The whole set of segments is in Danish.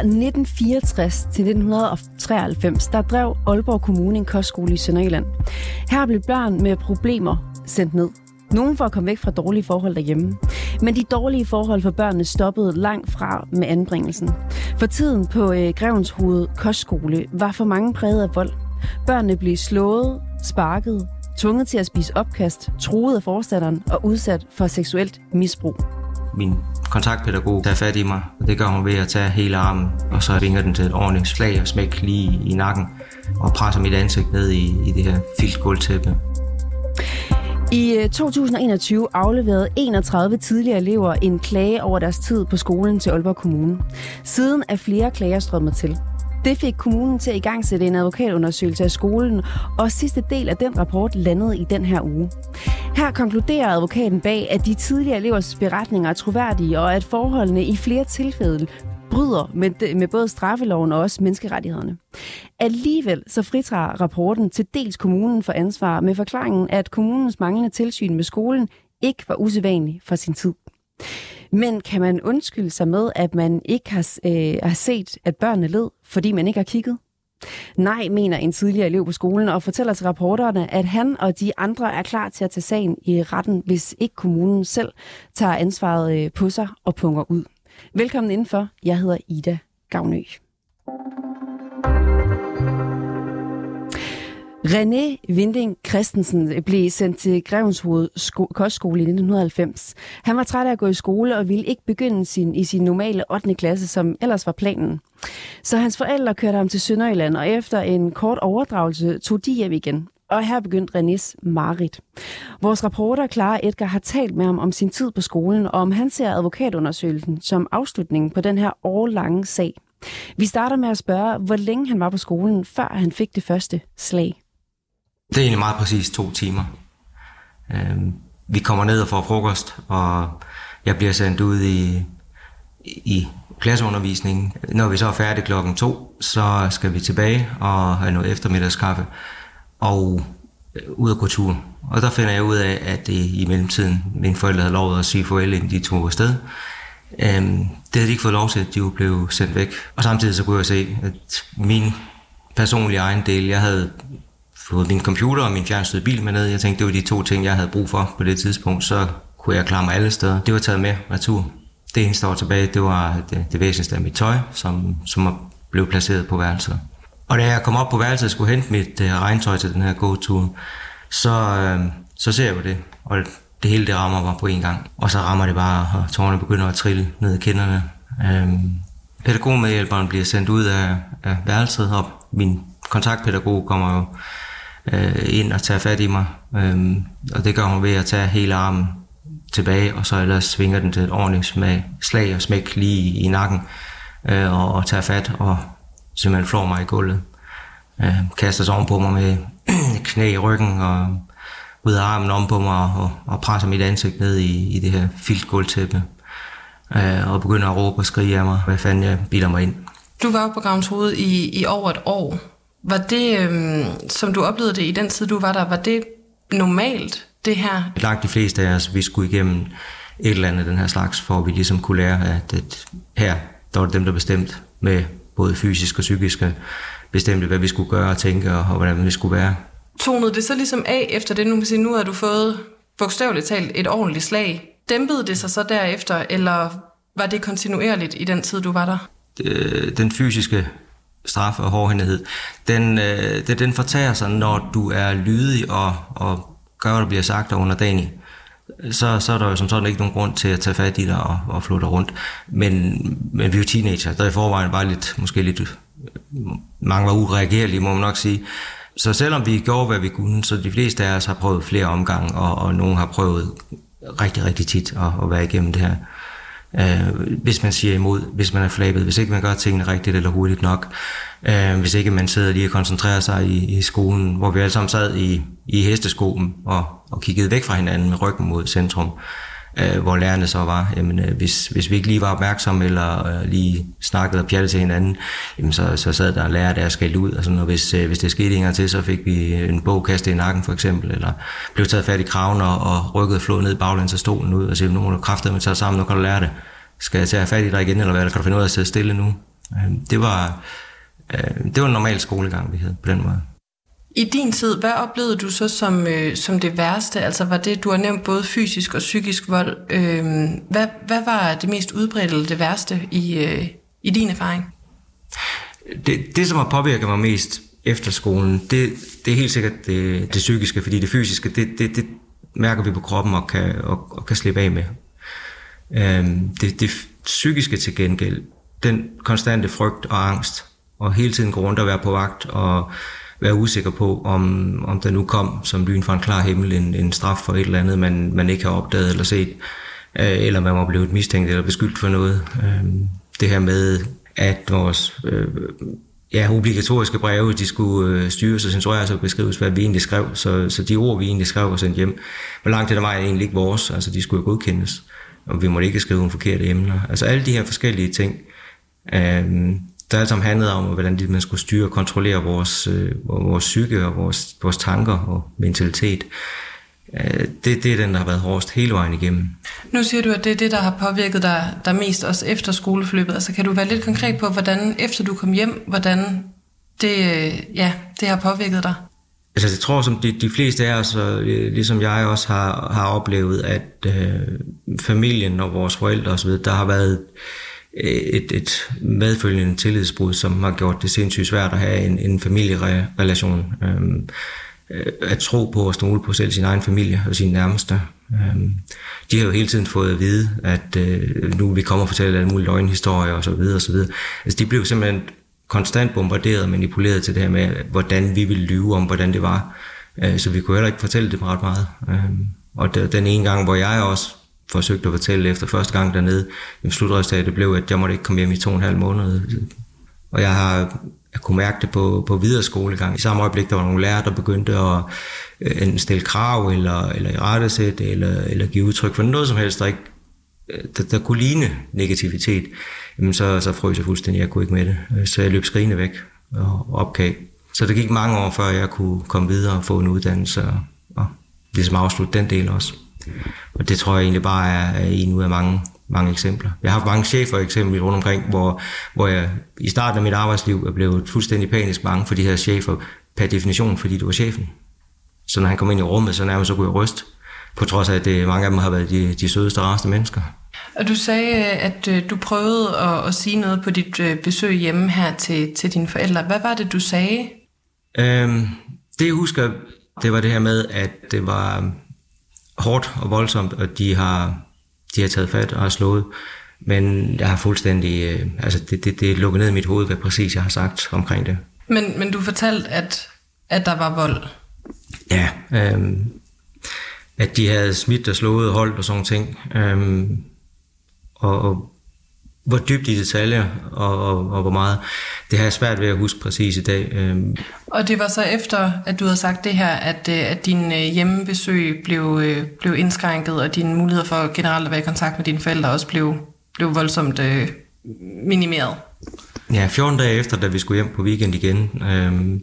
1964 til 1993, der drev Aalborg Kommune en kostskole i Sønderjylland. Her blev børn med problemer sendt ned. Nogle for at komme væk fra dårlige forhold derhjemme. Men de dårlige forhold for børnene stoppede langt fra med anbringelsen. For tiden på øh, Grevens Hoved Kostskole var for mange præget af vold. Børnene blev slået, sparket, tvunget til at spise opkast, troet af forstanderen og udsat for seksuelt misbrug. Min kontaktpædagog tager fat i mig, og det gør hun ved at tage hele armen, og så vinger den til et ordentligt slag og smæk lige i nakken, og presser mit ansigt ned i, i det her filtgulvtæppe. I øh, 2021 afleverede 31 tidligere elever en klage over deres tid på skolen til Aalborg Kommune. Siden er flere klager strømmet til. Det fik kommunen til at i gang sætte en advokatundersøgelse af skolen, og sidste del af den rapport landede i den her uge. Her konkluderer advokaten bag, at de tidligere elevers beretninger er troværdige, og at forholdene i flere tilfælde bryder med, med både straffeloven og også menneskerettighederne. Alligevel så fritager rapporten til dels kommunen for ansvar med forklaringen, at kommunens manglende tilsyn med skolen ikke var usædvanlig for sin tid. Men kan man undskylde sig med, at man ikke har, øh, har set, at børnene led, fordi man ikke har kigget? Nej, mener en tidligere elev på skolen og fortæller til rapporterne, at han og de andre er klar til at tage sagen i retten, hvis ikke kommunen selv tager ansvaret øh, på sig og punger ud. Velkommen indenfor. Jeg hedder Ida Gavnø. René Vinding Christensen blev sendt til Grevenshoved Kostskole i 1990. Han var træt af at gå i skole og ville ikke begynde sin, i sin normale 8. klasse, som ellers var planen. Så hans forældre kørte ham til Sønderjylland, og efter en kort overdragelse tog de hjem igen. Og her begyndte Renés Marit. Vores reporter Clara Edgar har talt med ham om sin tid på skolen, og om han ser advokatundersøgelsen som afslutningen på den her årlange sag. Vi starter med at spørge, hvor længe han var på skolen, før han fik det første slag. Det er egentlig meget præcis to timer. Øh, vi kommer ned og får frokost, og jeg bliver sendt ud i, i klasseundervisningen. Når vi så er færdige klokken to, så skal vi tilbage og have noget eftermiddagskaffe og øh, ud og gå tur. Og der finder jeg ud af, at det i mellemtiden, mine forældre havde lovet at sige farvel, inden de tog afsted. Øhm, det havde de ikke fået lov til, de blev sendt væk. Og samtidig så kunne jeg se, at min personlige egen del, jeg havde fået min computer og min fjernstød bil med ned. Jeg tænkte, det var de to ting, jeg havde brug for på det tidspunkt. Så kunne jeg klare mig alle steder. Det var taget med retur. Det eneste, der var tilbage, det var det, det væsentligste af mit tøj, som, som blev placeret på værelset. Og da jeg kom op på værelset og skulle hente mit uh, regntøj til den her gåtur, så, uh, så ser jeg på det, og det hele det rammer mig på en gang. Og så rammer det bare, og tårerne begynder at trille ned i kinderne. Um, pædagogmedhjælperen bliver sendt ud af, af værelset, og min kontaktpædagog kommer jo øh, ind og tager fat i mig. Øh, og det gør hun ved at tage hele armen tilbage, og så ellers svinger den til et ordentligt slag og smæk lige i nakken, øh, og, og tager fat og simpelthen flår mig i gulvet. Øh, kaster sig på mig med knæ i ryggen og ud af armen om på mig og, og presser mit ansigt ned i, i det her filtgulvtæppe. Øh, og begynder at råbe og skrige af mig, hvad fanden jeg bilder mig ind. Du var på Gravens Hoved i, i over et år. Var det, øhm, som du oplevede det i den tid, du var der, var det normalt, det her? Langt de fleste af os, vi skulle igennem et eller andet den her slags, for at vi ligesom kunne lære, at, at her, der var det dem, der bestemte med både fysisk og psykisk, bestemte, hvad vi skulle gøre og tænke, og hvordan vi skulle være. Tonede det så ligesom af efter det? Nu kan sige, nu har du fået bogstaveligt talt et ordentligt slag. Dæmpede det sig så derefter, eller var det kontinuerligt i den tid, du var der? Den fysiske straf og hårdhændighed, den, øh, den, den fortager sig, når du er lydig og, og gør, hvad der bliver sagt og underdanig så, så er der jo som sådan ikke nogen grund til at tage fat i dig og, og flytte rundt. Men, men vi er jo teenager, der i forvejen var lidt, måske lidt, mange var ureagerlige, må man nok sige. Så selvom vi gjorde, hvad vi kunne, så de fleste af os har prøvet flere omgange, og, og nogen har prøvet rigtig, rigtig tit at, at være igennem det her øh, hvis man siger imod, hvis man er flabet, hvis ikke man gør tingene rigtigt eller hurtigt nok, øh, hvis ikke man sidder lige og koncentrerer sig i, i skolen, hvor vi alle sammen sad i, i hesteskoen og, og kiggede væk fra hinanden med ryggen mod centrum, øh, hvor lærerne så var, jamen, øh, hvis, hvis vi ikke lige var opmærksomme eller øh, lige snakkede og pjattede til hinanden, jamen, så, så sad der lærer der skældt ud, og, sådan, og hvis, øh, hvis det skete en gang til, så fik vi en bog kastet i nakken for eksempel, eller blev taget fat i kraven og, og rykket flået ned baglæns af stolen ud, og sagde, nu må du kraftedeme tage sammen, nu kan du lære det. Skal jeg tage fat i dig igen, eller hvad? Eller kan du finde ud af at sidde stille nu? Øh, det, var, øh, det var en normal skolegang, vi havde på den måde. I din tid, hvad oplevede du så som, øh, som det værste? Altså var det, du har nævnt både fysisk og psykisk vold. Øh, hvad, hvad var det mest udbredte eller det værste i, øh, i din erfaring? Det, det, som har påvirket mig mest efter skolen, det, det er helt sikkert det, det psykiske, fordi det fysiske, det, det, det mærker vi på kroppen og kan, og, og kan slippe af med. Øhm, det, det psykiske til gengæld, den konstante frygt og angst, og hele tiden gå rundt og være på vagt, og være usikker på, om, om der nu kom som lyn fra en klar himmel en, en straf for et eller andet, man, man ikke har opdaget eller set, øh, eller man var blevet mistænkt eller beskyldt for noget. Øh, det her med, at vores øh, ja, obligatoriske breve, de skulle øh, styres og censureres og beskrives, hvad vi egentlig skrev. Så, så de ord, vi egentlig skrev og sendte hjem, hvor langt det der var egentlig ikke vores. Altså, de skulle jo godkendes. Og vi måtte ikke skrive nogle forkerte emner. Altså alle de her forskellige ting, øh, der alt sammen handlede om, hvordan man skulle styre og kontrollere vores, øh, vores psyke og vores, vores tanker og mentalitet. Øh, det, det er den, der har været hårdest hele vejen igennem. Nu siger du, at det er det, der har påvirket dig der mest også efter skoleforløbet. Altså kan du være lidt konkret på, hvordan efter du kom hjem, hvordan det, øh, ja, det har påvirket dig? Altså, jeg tror, som de, de fleste af os, og ligesom jeg også har, har oplevet, at øh, familien og vores forældre osv., der har været Øh, et, et medfølgende tillidsbrud, som har gjort det sindssygt svært at have en, en familierelation. Øhm, øh, at tro på og stole på selv sin egen familie og sine nærmeste. Øhm, de har jo hele tiden fået at vide, at øh, nu vi kommer og fortæller alle mulige løgnhistorier og så videre og så videre. Altså de blev simpelthen konstant bombarderet og manipuleret til det her med, hvordan vi ville lyve om, hvordan det var. Øh, så vi kunne heller ikke fortælle det ret meget. Øhm, og den ene gang, hvor jeg også forsøgte at fortælle efter første gang dernede, slutresultatet blev, at jeg måtte ikke komme hjem i to og en halv måned. Og jeg har jeg kunne mærke det på, på videre skolegang. I samme øjeblik, der var nogle lærere, der begyndte at øh, stille krav, eller, eller i rettesæt, eller, eller give udtryk for noget som helst, der, ikke, øh, der, der kunne ligne negativitet, jamen så, så frøs jeg fuldstændig. Jeg kunne ikke med det. Øh, så jeg løb skrigende væk og opgav. Så det gik mange år, før jeg kunne komme videre og få en uddannelse og, og ligesom afslutte den del også. Og det tror jeg egentlig bare er en ud af mange, mange eksempler. Jeg har haft mange chefer eksempler rundt omkring, hvor, hvor jeg i starten af mit arbejdsliv er blevet fuldstændig panisk bange for de her chefer per definition, fordi du var chefen. Så når han kom ind i rummet, så nærmest så kunne jeg ryste, på trods af, at det, mange af dem har været de, de sødeste og rareste mennesker. Og du sagde, at øh, du prøvede at, at sige noget på dit øh, besøg hjemme her til, til dine forældre. Hvad var det, du sagde? Øhm, det jeg husker, det var det her med, at det var hårdt og voldsomt, og de har, de har taget fat og har slået. Men jeg har fuldstændig, øh, altså det, det, det er lukket ned i mit hoved, hvad præcis jeg har sagt omkring det. Men, men du fortalte, at, at der var vold? Ja, øh, at de havde smidt og slået holdt og sådan ting. Øh, og, og hvor dybt i detaljer og, og, og hvor meget, det har jeg svært ved at huske præcis i dag. Øhm. Og det var så efter, at du havde sagt det her, at, øh, at din øh, hjemmebesøg blev, øh, blev indskrænket, og dine muligheder for generelt at være i kontakt med dine forældre også blev, blev voldsomt øh, minimeret? Ja, 14 dage efter, da vi skulle hjem på weekend igen, øhm,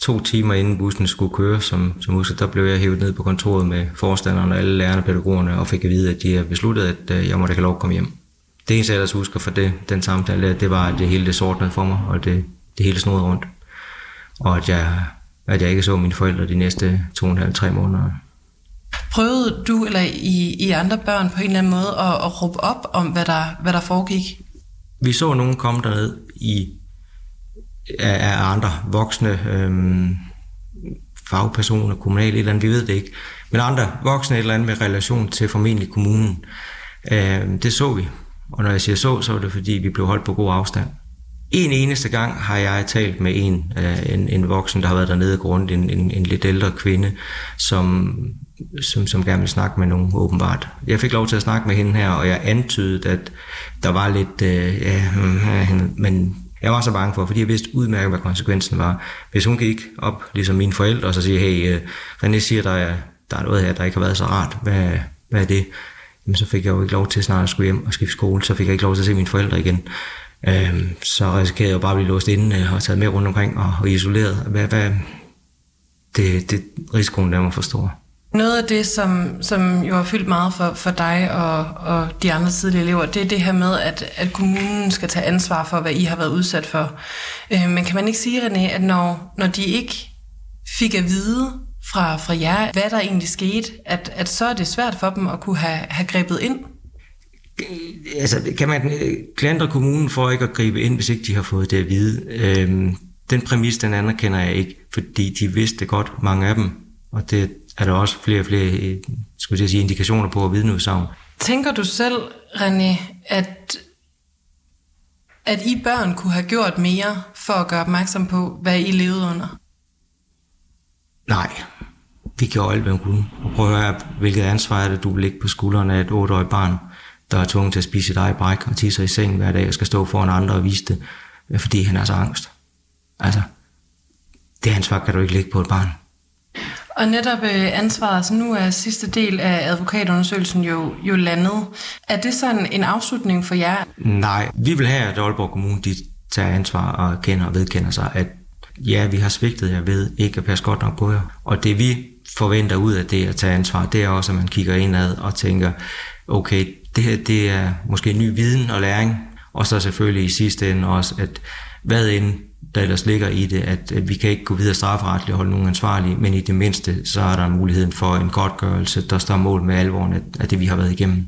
to timer inden bussen skulle køre, som, som husker, der blev jeg hævet ned på kontoret med forstanderne og alle lærerne og pædagogerne, og fik at vide, at de havde besluttet, at jeg måtte ikke have lov at komme hjem. Det eneste, jeg ellers husker for det, den samtale, det var, at det hele det sortnede for mig, og det, det hele snod rundt. Og at jeg, at jeg ikke så mine forældre de næste to og en halv, tre måneder. Prøvede du eller I, I andre børn på en eller anden måde at, at råbe op om, hvad der, hvad der foregik? Vi så nogen komme derned i, af, af andre voksne øhm, fagpersoner, kommunale et eller andet, vi ved det ikke. Men andre voksne et eller andet med relation til formentlig kommunen. Øhm, det så vi. Og når jeg siger så, så er det fordi, vi blev holdt på god afstand. En eneste gang har jeg talt med en, øh, en, en voksen, der har været dernede grund, en, en, en lidt ældre kvinde, som, som, som gerne vil snakke med nogen åbenbart. Jeg fik lov til at snakke med hende her, og jeg antydede, at der var lidt, øh, ja, mm, men jeg var så bange for, fordi jeg vidste udmærket, hvad konsekvensen var. Hvis hun gik op, ligesom mine forældre, og så siger, hey, øh, René siger, der er, der er noget her, der ikke har været så rart. Hvad, hvad er det? Jamen, så fik jeg jo ikke lov til snart at skulle hjem og skifte skole, så fik jeg ikke lov til at se mine forældre igen. Øhm, så risikerede jeg jo bare at blive låst inde øh, og taget med rundt omkring og, og isoleret. Hvad, hvad, det, det, risikoen der var for stor. Noget af det, som, som jo har fyldt meget for, for dig og, og de andre tidlige elever, det er det her med, at, at kommunen skal tage ansvar for, hvad I har været udsat for. Øh, men kan man ikke sige, René, at når, når de ikke fik at vide fra, fra jer, hvad der egentlig skete, at, at så er det svært for dem at kunne have, have grebet ind? Altså, kan man klandre kommunen for ikke at gribe ind, hvis ikke de har fået det at vide? Øhm, den præmis, den anerkender jeg ikke, fordi de vidste godt, mange af dem, og det er der også flere og flere øh, skulle jeg sige, indikationer på at vidneudsagn. Tænker du selv, René, at, at I børn kunne have gjort mere for at gøre opmærksom på, hvad I levede under? Nej, vi gjorde alt, hvad vi kunne. Og prøv at høre, hvilket ansvar er det, du vil lægge på skuldrene af et 8-årigt barn, der er tvunget til at spise et eget bræk og tisse i seng hver dag og skal stå foran andre og vise det, fordi han er så angst. Altså, det ansvar kan du ikke lægge på et barn. Og netop øh, ansvaret, så nu er sidste del af advokatundersøgelsen jo, jo landet. Er det sådan en afslutning for jer? Nej, vi vil have, at Aalborg Kommune de tager ansvar og kender og vedkender sig, at ja, vi har svigtet jer ved ikke at passe godt nok på jer. Og det vi forventer ud af det at tage ansvar, det er også, at man kigger indad og tænker, okay, det her det er måske ny viden og læring, og så selvfølgelig i sidste ende også, at hvad end der ellers ligger i det, at, at vi kan ikke gå videre strafferetligt og holde nogen ansvarlige, men i det mindste, så er der muligheden for en godtgørelse, der står mål med alvoren af det, vi har været igennem.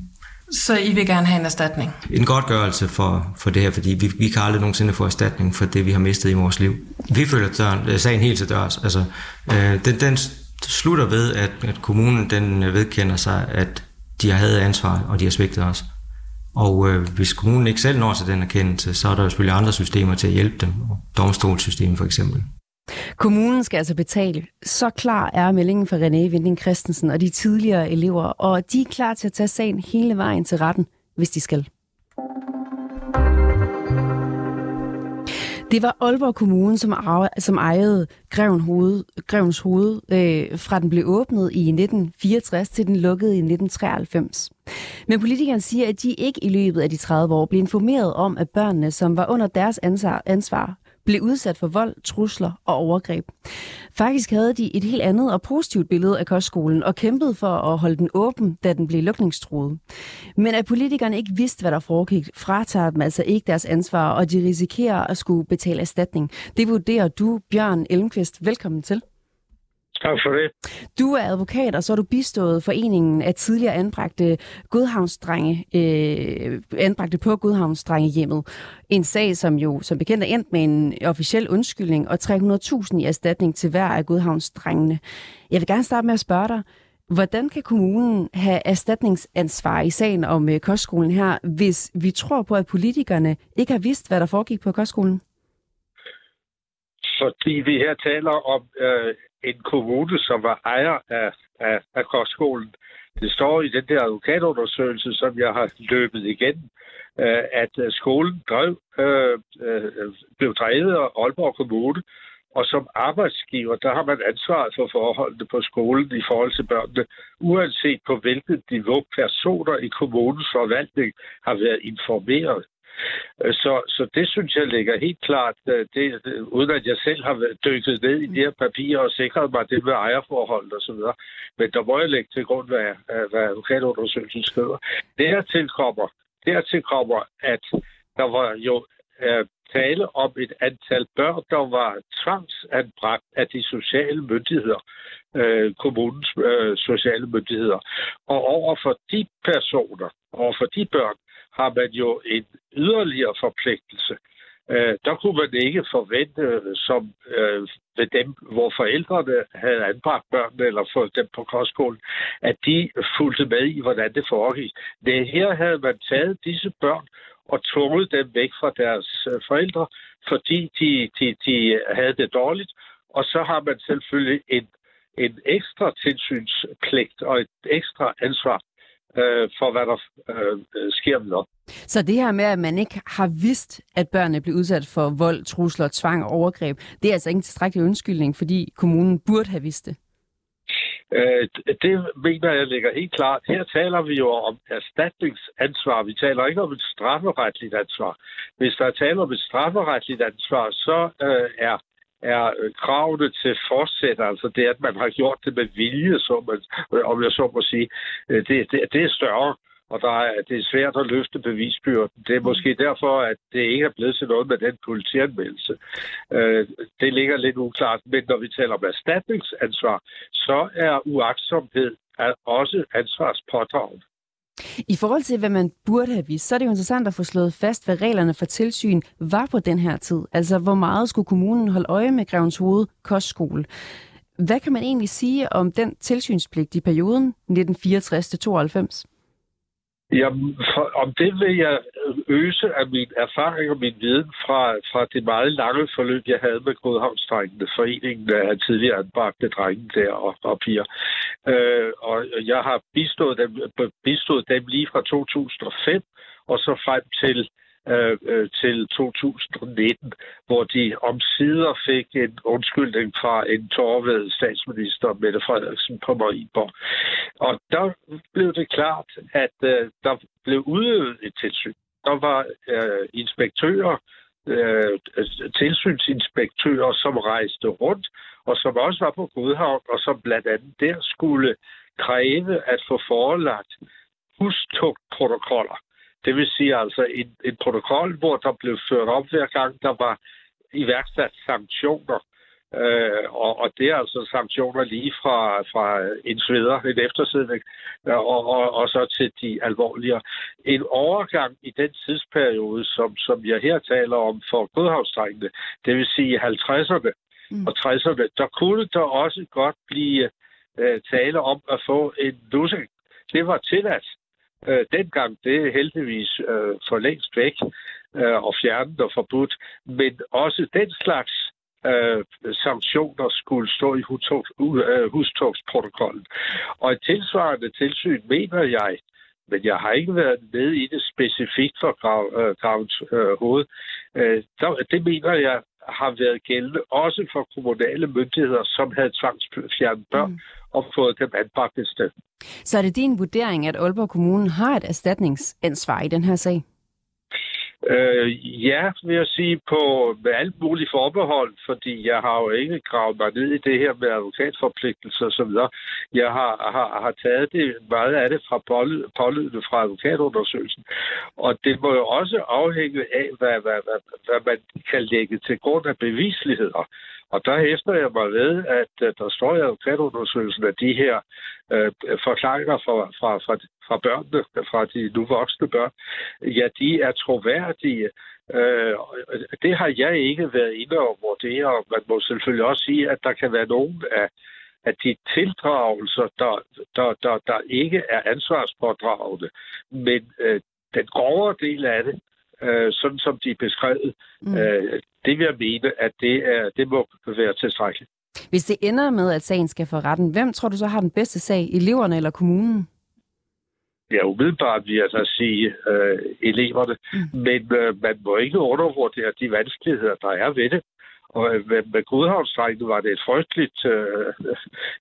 Så I vil gerne have en erstatning? En godtgørelse for, for det her, fordi vi, vi kan aldrig nogensinde få erstatning for det, vi har mistet i vores liv. Vi følger døren, øh, sagen helt til dørs. Altså, øh, den, den slutter ved, at, at kommunen den øh, vedkender sig, at de har havde ansvar, og de har svigtet os. Og øh, hvis kommunen ikke selv når til den erkendelse, så er der jo selvfølgelig andre systemer til at hjælpe dem. Domstolssystemet for eksempel. Kommunen skal altså betale. Så klar er meldingen fra René Vinding Christensen og de tidligere elever, og de er klar til at tage sagen hele vejen til retten, hvis de skal. Det var Aalborg Kommune, som, arve, som ejede Greven Hoved, Grevens Hoved, øh, fra den blev åbnet i 1964 til den lukkede i 1993. Men politikerne siger, at de ikke i løbet af de 30 år blev informeret om, at børnene, som var under deres ansvar, ansvar blev udsat for vold, trusler og overgreb. Faktisk havde de et helt andet og positivt billede af kostskolen og kæmpede for at holde den åben, da den blev lukningstruet. Men at politikerne ikke vidste, hvad der foregik, fratager dem altså ikke deres ansvar, og de risikerer at skulle betale erstatning. Det vurderer du, Bjørn Elmqvist. Velkommen til. Tak for det. Du er advokat, og så er du bistået foreningen af tidligere anbragte Godhavnsdrenge, øh, anbragte på Godhavnsdrengehjemmet. En sag, som jo som bekendt er endt med en officiel undskyldning og 300.000 i erstatning til hver af Godhavnsdrengene. Jeg vil gerne starte med at spørge dig, Hvordan kan kommunen have erstatningsansvar i sagen om øh, kostskolen her, hvis vi tror på, at politikerne ikke har vidst, hvad der foregik på kostskolen? Fordi vi her taler om øh, en kommune, som var ejer af, af, af kostskolen. Det står i den der advokatundersøgelse, som jeg har løbet igen, øh, at øh, skolen drev, øh, øh, blev drevet af Aalborg Kommune, og som arbejdsgiver, der har man ansvaret for forholdene på skolen i forhold til børnene, uanset på hvilket niveau personer i kommunens forvaltning har været informeret. Så, så det synes jeg ligger helt klart, øh, det, uden at jeg selv har dykket ned i de her papirer og sikret mig det med ejerforhold og så videre. Men der må jeg lægge til grund, hvad, øh, hvad advokatundersøgelsen skriver. Dertil kommer, dertil kommer, at der var jo øh, tale om et antal børn, der var tvangsanbragt af de sociale myndigheder, øh, kommunens øh, sociale myndigheder. Og over for de personer, over for de børn, har man jo en yderligere forpligtelse. Øh, der kunne man ikke forvente, øh, som øh, ved dem, hvor forældrene havde anbragt børnene eller fået dem på kostskolen, at de fulgte med i, hvordan det foregik. Det her havde man taget disse børn og tvunget dem væk fra deres øh, forældre, fordi de, de, de havde det dårligt. Og så har man selvfølgelig en, en ekstra tilsynspligt og et ekstra ansvar øh, for, hvad der øh, sker med Så det her med, at man ikke har vidst, at børnene blev udsat for vold, trusler, tvang og overgreb, det er altså ikke en tilstrækkelig undskyldning, fordi kommunen burde have vidst det? Øh, det mener jeg ligger helt klart. Her taler vi jo om erstatningsansvar. Vi taler ikke om et strafferetligt ansvar. Hvis der er tale om et strafferetligt ansvar, så øh, er er øh, kravene til fortsæt, altså det, at man har gjort det med vilje, så man, øh, om jeg så må sige, øh, det, det, det er større og der er, det er svært at løfte bevisbyrden. Det er måske derfor, at det ikke er blevet til noget med den politianmeldelse. Øh, det ligger lidt uklart, men når vi taler om erstatningsansvar, så er uaksomhed også ansvarspådragende. I forhold til, hvad man burde have vist, så er det jo interessant at få slået fast, hvad reglerne for tilsyn var på den her tid. Altså, hvor meget skulle kommunen holde øje med Grevens Hoved kostskole? Hvad kan man egentlig sige om den tilsynspligt i perioden 1964-92? Jamen, for, om det vil jeg øse af min erfaring og min viden fra, fra det meget lange forløb, jeg havde med Godhavnsdrengene, foreningen af tidligere anbragte drenge der og, og piger. Øh, og jeg har bistået dem, bistået dem lige fra 2005 og så frem til øh, øh til 2019, hvor de omsider fik en undskyldning fra en tårved statsminister, Mette Frederiksen, på Marienborg. Og der blev det klart, at øh, der blev udøvet et tilsyn. Der var øh, inspektører, øh, tilsynsinspektører, som rejste rundt, og som også var på Godhavn, og som blandt andet der skulle kræve at få forelagt hustugtprotokoller det vil sige altså en, en protokol, hvor der blev ført op hver gang, der var iværksat sanktioner. Øh, og, og det er altså sanktioner lige fra, fra en sveder, en eftersidning, og, og, og så til de alvorlige. En overgang i den tidsperiode, som, som jeg her taler om for godhavstrængene, det vil sige 50'erne mm. og 60'erne, der kunne der også godt blive øh, tale om at få en lussing. Det var tilladt. Øh, dengang, det er heldigvis øh, for længst væk øh, og fjernet og forbudt, men også den slags øh, sanktioner skulle stå i øh, hustogsprotokollen. Og et tilsvarende tilsyn, mener jeg, men jeg har ikke været med i det specifikt for Gravens øh, øh, hoved. Øh, der, det mener jeg har været gældende også for kommunale myndigheder, som havde tvangsfjernet børn mm. og fået dem anbragt et sted. Så er det din vurdering, at Aalborg Kommune har et erstatningsansvar i den her sag? Øh, ja, vil jeg sige, på, med alt muligt forbehold, fordi jeg har jo ikke gravet mig ned i det her med advokatforpligtelser osv. Jeg har, har, har taget det meget af det fra pålydende fra advokatundersøgelsen. Og det må jo også afhænge af, hvad, hvad, hvad, hvad man kan lægge til grund af bevisligheder. Og der hæfter jeg mig ved, at der står i advokatundersøgelsen, at de her øh, forklaringer fra, fra, fra, fra børnene, fra de nu voksne børn, ja, de er troværdige. Uh, det har jeg ikke været inde og vurdere, og man må selvfølgelig også sige, at der kan være nogen af, af de tildragelser, der, der, der, der ikke er ansvarspådragende. Men uh, den grovere del af det, øh, sådan som de er beskrevet, mm. øh, det vil jeg mene, at det, er, det må være tilstrækkeligt. Hvis det ender med, at sagen skal for retten, hvem tror du så har den bedste sag? Eleverne eller kommunen? Ja, umiddelbart vil jeg så sige øh, eleverne. Mm. Men øh, man må ikke undervurdere de vanskeligheder, der er ved det. Og øh, med, med Godhavnsdrengene var det et frygteligt, øh,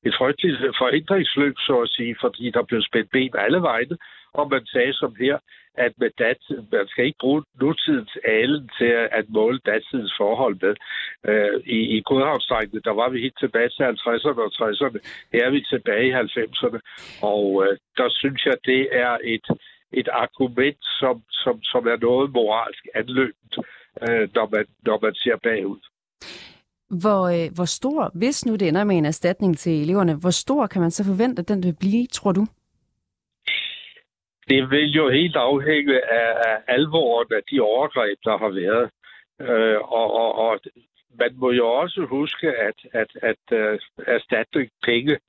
et frygteligt forhindringsløb, så at sige, fordi der blev spændt ben alle vegne hvor man sagde som her, at med dat, man skal ikke bruge nutidens alen til at måle datidens forhold med. Øh, I i Godhavnsdrengene, der var vi helt tilbage til 50'erne og 60'erne. Her er vi tilbage i 90'erne. Og øh, der synes jeg, det er et, et argument, som, som, som er noget moralsk anløbent, øh, når, man, når man ser bagud. Hvor, øh, hvor stor, hvis nu det ender med en erstatning til eleverne, hvor stor kan man så forvente, at den vil blive, tror du? Det vil jo helt afhænge af, af alvoren af de overgreb, der har været. Øh, og, og, og man må jo også huske, at, at, at uh, erstatning penge,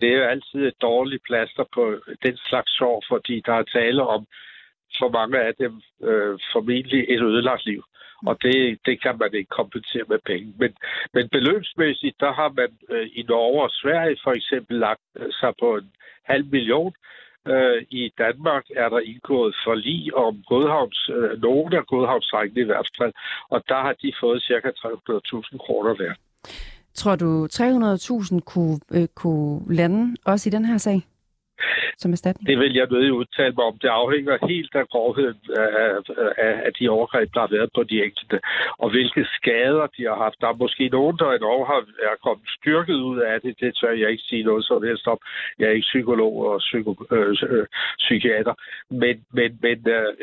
det er jo altid et dårligt plaster på den slags sår, fordi der er tale om for mange af dem øh, formentlig et ødelagt liv. Og det, det kan man ikke kompensere med penge. Men, men beløbsmæssigt, der har man øh, i Norge og Sverige for eksempel lagt øh, sig på en halv million Øh, Øh, I Danmark er der indgået forlig om Godhavns, øh, nogle af Godhavnsdrengene i hvert fald, og der har de fået ca. 300.000 kroner hver. Tror du, 300.000 kunne, øh, kunne lande også i den her sag? Som erstatning? Det vil jeg nødig udtale mig om. Det afhænger helt af grovheden af, af, af de overgreb, der har været på de enkelte, og hvilke skader de har haft. Der er måske nogen, der endnu har er kommet styrket ud af det. Det tør jeg ikke sige noget som helst om. Jeg er ikke psykolog og psyko, øh, øh, psykiater. Men, men, men øh,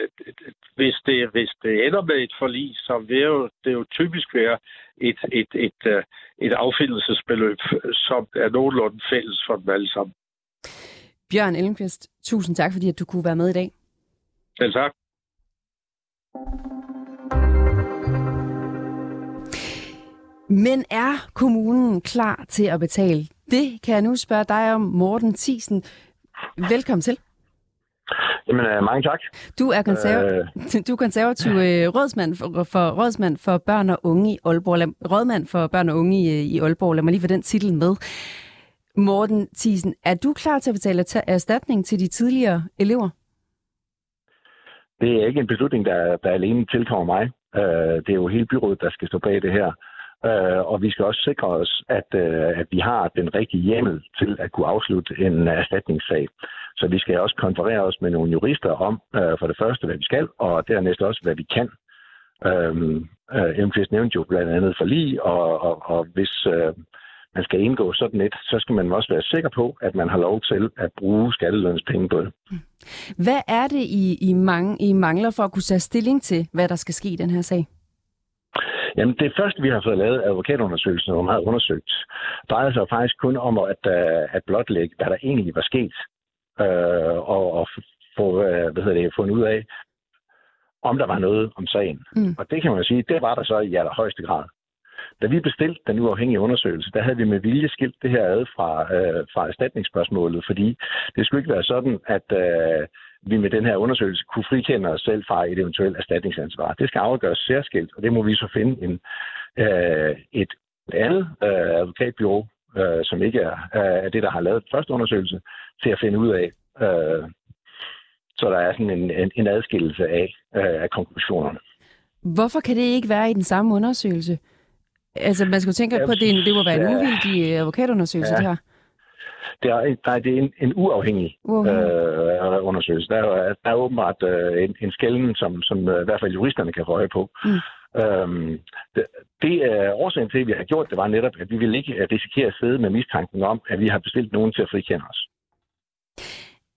hvis, det, hvis det ender med et forlis, så vil jo, det jo typisk være et, et, et, et, et affindelsesbeløb, som er nogenlunde fælles for dem alle sammen. Bjørn Elmqvist, tusind tak, fordi at du kunne være med i dag. Selv tak. Men er kommunen klar til at betale? Det kan jeg nu spørge dig om, Morten Thiesen. Velkommen til. Jamen, øh, mange tak. Du er, konserv- øh... du er konservativ øh, rådsmand for, for, rådsmand for børn og unge i Aalborg. Lad, rådmand for børn og unge i, i Aalborg. Lad mig lige få den titel med. Morten Thiesen, er du klar til at betale erstatning til de tidligere elever? Det er ikke en beslutning, der, der alene tilkommer mig. Uh, det er jo hele byrådet, der skal stå bag det her. Uh, og vi skal også sikre os, at, uh, at vi har den rigtige hjemmel til at kunne afslutte en erstatningssag. Så vi skal også konferere os med nogle jurister om, uh, for det første, hvad vi skal, og dernæst også, hvad vi kan. Uh, uh, nævnte jo blandt andet for lige, og, og, og hvis, uh, man skal indgå sådan et, så skal man også være sikker på, at man har lov til at bruge skatteløns penge på det. Hvad er det, I, I, mange, I mangler for at kunne tage stilling til, hvad der skal ske i den her sag? Jamen, det første, vi har fået lavet advokatundersøgelsen, man har undersøgt, drejede sig faktisk kun om at, at blotlægge, hvad der egentlig var sket, øh, og, og få øh, hvad hedder det, fundet ud af, om der var noget om sagen. Mm. Og det kan man sige, det var der så i allerhøjeste grad. Da vi bestilte den uafhængige undersøgelse, der havde vi med vilje skilt det her ad fra, øh, fra erstatningsspørgsmålet, fordi det skulle ikke være sådan, at øh, vi med den her undersøgelse kunne frikende os selv fra et eventuelt erstatningsansvar. Det skal afgøres særskilt, og det må vi så finde en, øh, et andet øh, advokatbyrå, øh, som ikke er, øh, er det, der har lavet første undersøgelse, til at finde ud af. Øh, så der er sådan en, en, en adskillelse af, øh, af konklusionerne. Hvorfor kan det ikke være i den samme undersøgelse? Altså, man skulle tænke på, at det, det må være en ja. uvildig øh, advokatundersøgelse, ja. det her. Det er, nej, det er en, en uafhængig uh-huh. øh, undersøgelse. Der er, der er åbenbart øh, en, en skælden, som, som øh, i hvert fald juristerne kan få øje på. Mm. Øhm, det, det er årsagen til, at vi har gjort det, var netop, at vi vil ikke risikere at sidde med mistanken om, at vi har bestilt nogen til at frikende os.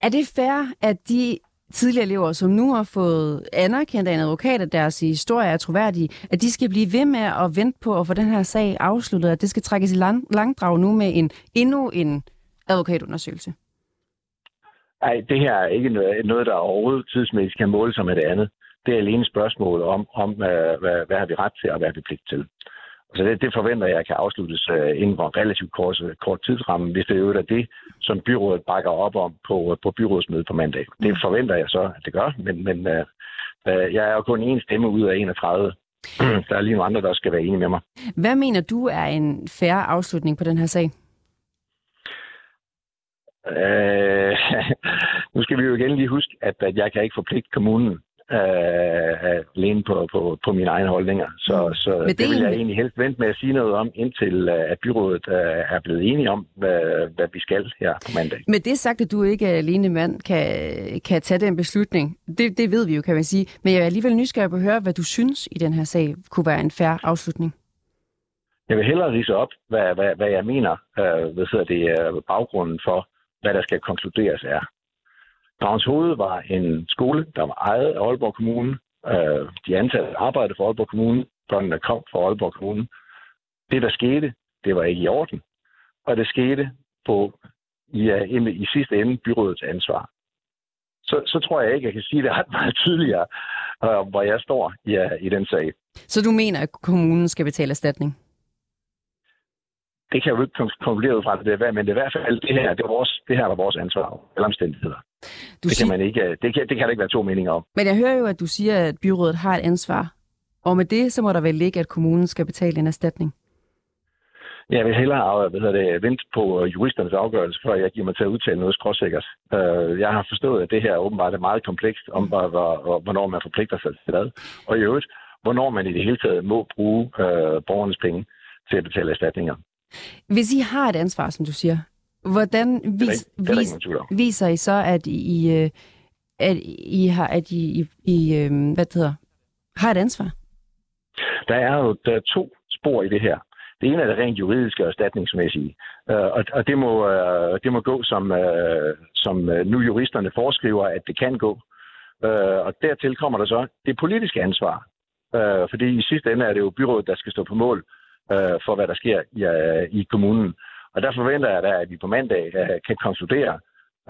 Er det fair, at de tidligere elever, som nu har fået anerkendt af en advokat, at deres historie er troværdig, at de skal blive ved med at vente på at få den her sag afsluttet, at det skal trækkes i lang, langdrag nu med en endnu en advokatundersøgelse? Nej, det her er ikke noget, der overhovedet tidsmæssigt kan måles som et det andet. Det er alene et spørgsmål om, om hvad, hvad, hvad har vi ret til og hvad har vi pligt til. Så det, det forventer jeg kan afsluttes uh, inden for en relativt kort, kort tidsramme, hvis det er det, som byrådet bakker op om på, på byrådsmødet på mandag. Det mm. forventer jeg så, at det gør, men, men uh, uh, jeg er jo kun en stemme ud af 31. der er lige nogle andre, der skal være enige med mig. Hvad mener du er en færre afslutning på den her sag? Uh, nu skal vi jo igen lige huske, at, at jeg kan ikke forpligte kommunen øh, alene på, på, på mine egne holdninger. Så, mm. så det, det vil jeg egentlig helst vente med at sige noget om, indtil øh, at byrådet øh, er blevet enige om, hvad, hvad vi skal her på mandag. Men det sagt, at du ikke alene mand kan, kan tage den beslutning. Det, det ved vi jo, kan man sige. Men jeg er alligevel nysgerrig på at høre, hvad du synes i den her sag kunne være en færre afslutning. Jeg vil hellere rise op, hvad, hvad, hvad jeg mener, øh, hvad hedder det, øh, baggrunden for, hvad der skal konkluderes er. Dragens Hoved var en skole, der var ejet af Aalborg Kommune. Øh, de ansatte arbejdede for Aalborg Kommune. Børnene kom fra Aalborg Kommune. Det, der skete, det var ikke i orden. Og det skete på i, i, i sidste ende byrådets ansvar. Så, så tror jeg ikke, jeg kan sige det ret meget tydeligere, øh, hvor jeg står ja, i den sag. Så du mener, at kommunen skal betale erstatning? Det kan jeg jo ikke konkludere ud fra det, men det er i hvert fald det her, det, er vores, det her er vores ansvar, eller omstændigheder. Du det, kan man ikke, det, kan, det kan der ikke være to meninger om. Men jeg hører jo, at du siger, at byrådet har et ansvar. Og med det, så må der vel ligge, at kommunen skal betale en erstatning. Jeg vil hellere hvad det, vente på juristernes afgørelse, før jeg giver mig til at udtale noget skråsikkert. Øh, jeg har forstået, at det her åbenbart er meget komplekst, om hvornår man forpligter sig til hvad. Og i øvrigt, hvornår man i det hele taget må bruge øh, borgernes penge til at betale erstatninger. Hvis I har et ansvar, som du siger, Hvordan vis, der vis, viser I så, at I, øh, at I har, at I, I, I øh, hvad det hedder, har et ansvar? Der er jo der er to spor i det her. Det ene er det rent juridiske og erstatningsmæssige, øh, og, og det, må, øh, det må gå, som, øh, som nu juristerne foreskriver, at det kan gå. Øh, og dertil kommer der så det politiske ansvar, øh, fordi i sidste ende er det jo byrådet, der skal stå på mål øh, for, hvad der sker i, øh, i kommunen. Og der forventer jeg da, at vi på mandag øh, kan konkludere,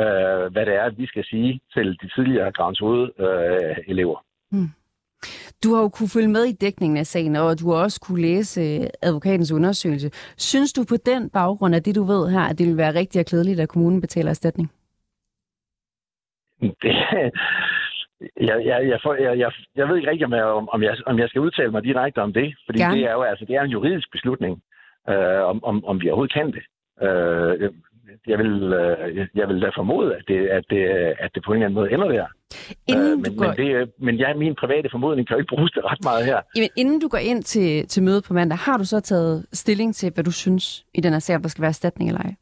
øh, hvad det er, vi skal sige til de tidligere Grans øh, elever. Du har jo kunne følge med i dækningen af sagen, og du har også kunne læse øh, advokatens undersøgelse. Synes du på den baggrund af det, du ved her, at det vil være rigtig og klædeligt, at kommunen betaler erstatning? Det, jeg, jeg, jeg, får, jeg, jeg, jeg ved ikke rigtig, om jeg, om, jeg, om jeg skal udtale mig direkte om det, fordi Gerne. det er jo altså, det er en juridisk beslutning, øh, om, om, om vi overhovedet kan det. Øh, jeg vil, øh, jeg vil da formode, at det, at, det, at det på en eller anden måde ender der. Inden, Øh, du men, går, men, det, men jeg, min private formodning kan jo ikke bruges til ret meget her. jamen, inden du går ind til, til mødet på mandag, har du så taget stilling til, hvad du synes i den her sag, om der skal være erstatning eller ej?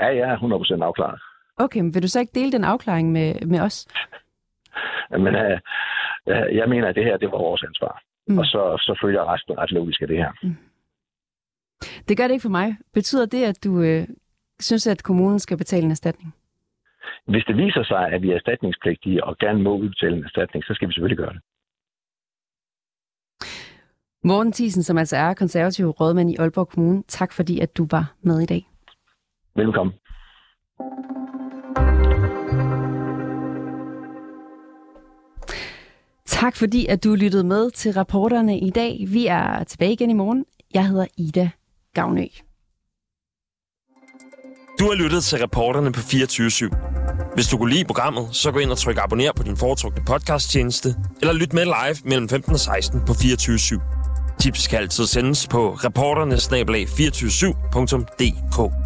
Ja, jeg er 100% afklaret. Okay, men vil du så ikke dele den afklaring med, med os? Men øh, øh, jeg mener, at det her, det var vores ansvar. Mm. Mm. Og så, så følger resten ret logisk af det her. Det gør det ikke for mig. Betyder det, at du øh, synes, at kommunen skal betale en erstatning? Hvis det viser sig, at vi er erstatningspligtige og gerne må udbetale en erstatning, så skal vi selvfølgelig gøre det. Morten Thiesen, som altså er konservativ rådmand i Aalborg Kommune, tak fordi, at du var med i dag. Velkommen. Tak fordi, at du lyttede med til rapporterne i dag. Vi er tilbage igen i morgen. Jeg hedder Ida Gavnø. Du har lyttet til reporterne på 24 /7. Hvis du kunne lide programmet, så gå ind og tryk abonner på din foretrukne podcasttjeneste, eller lyt med live mellem 15 og 16 på 24 /7. Tips kan altid sendes på reporternesnabelag247.dk.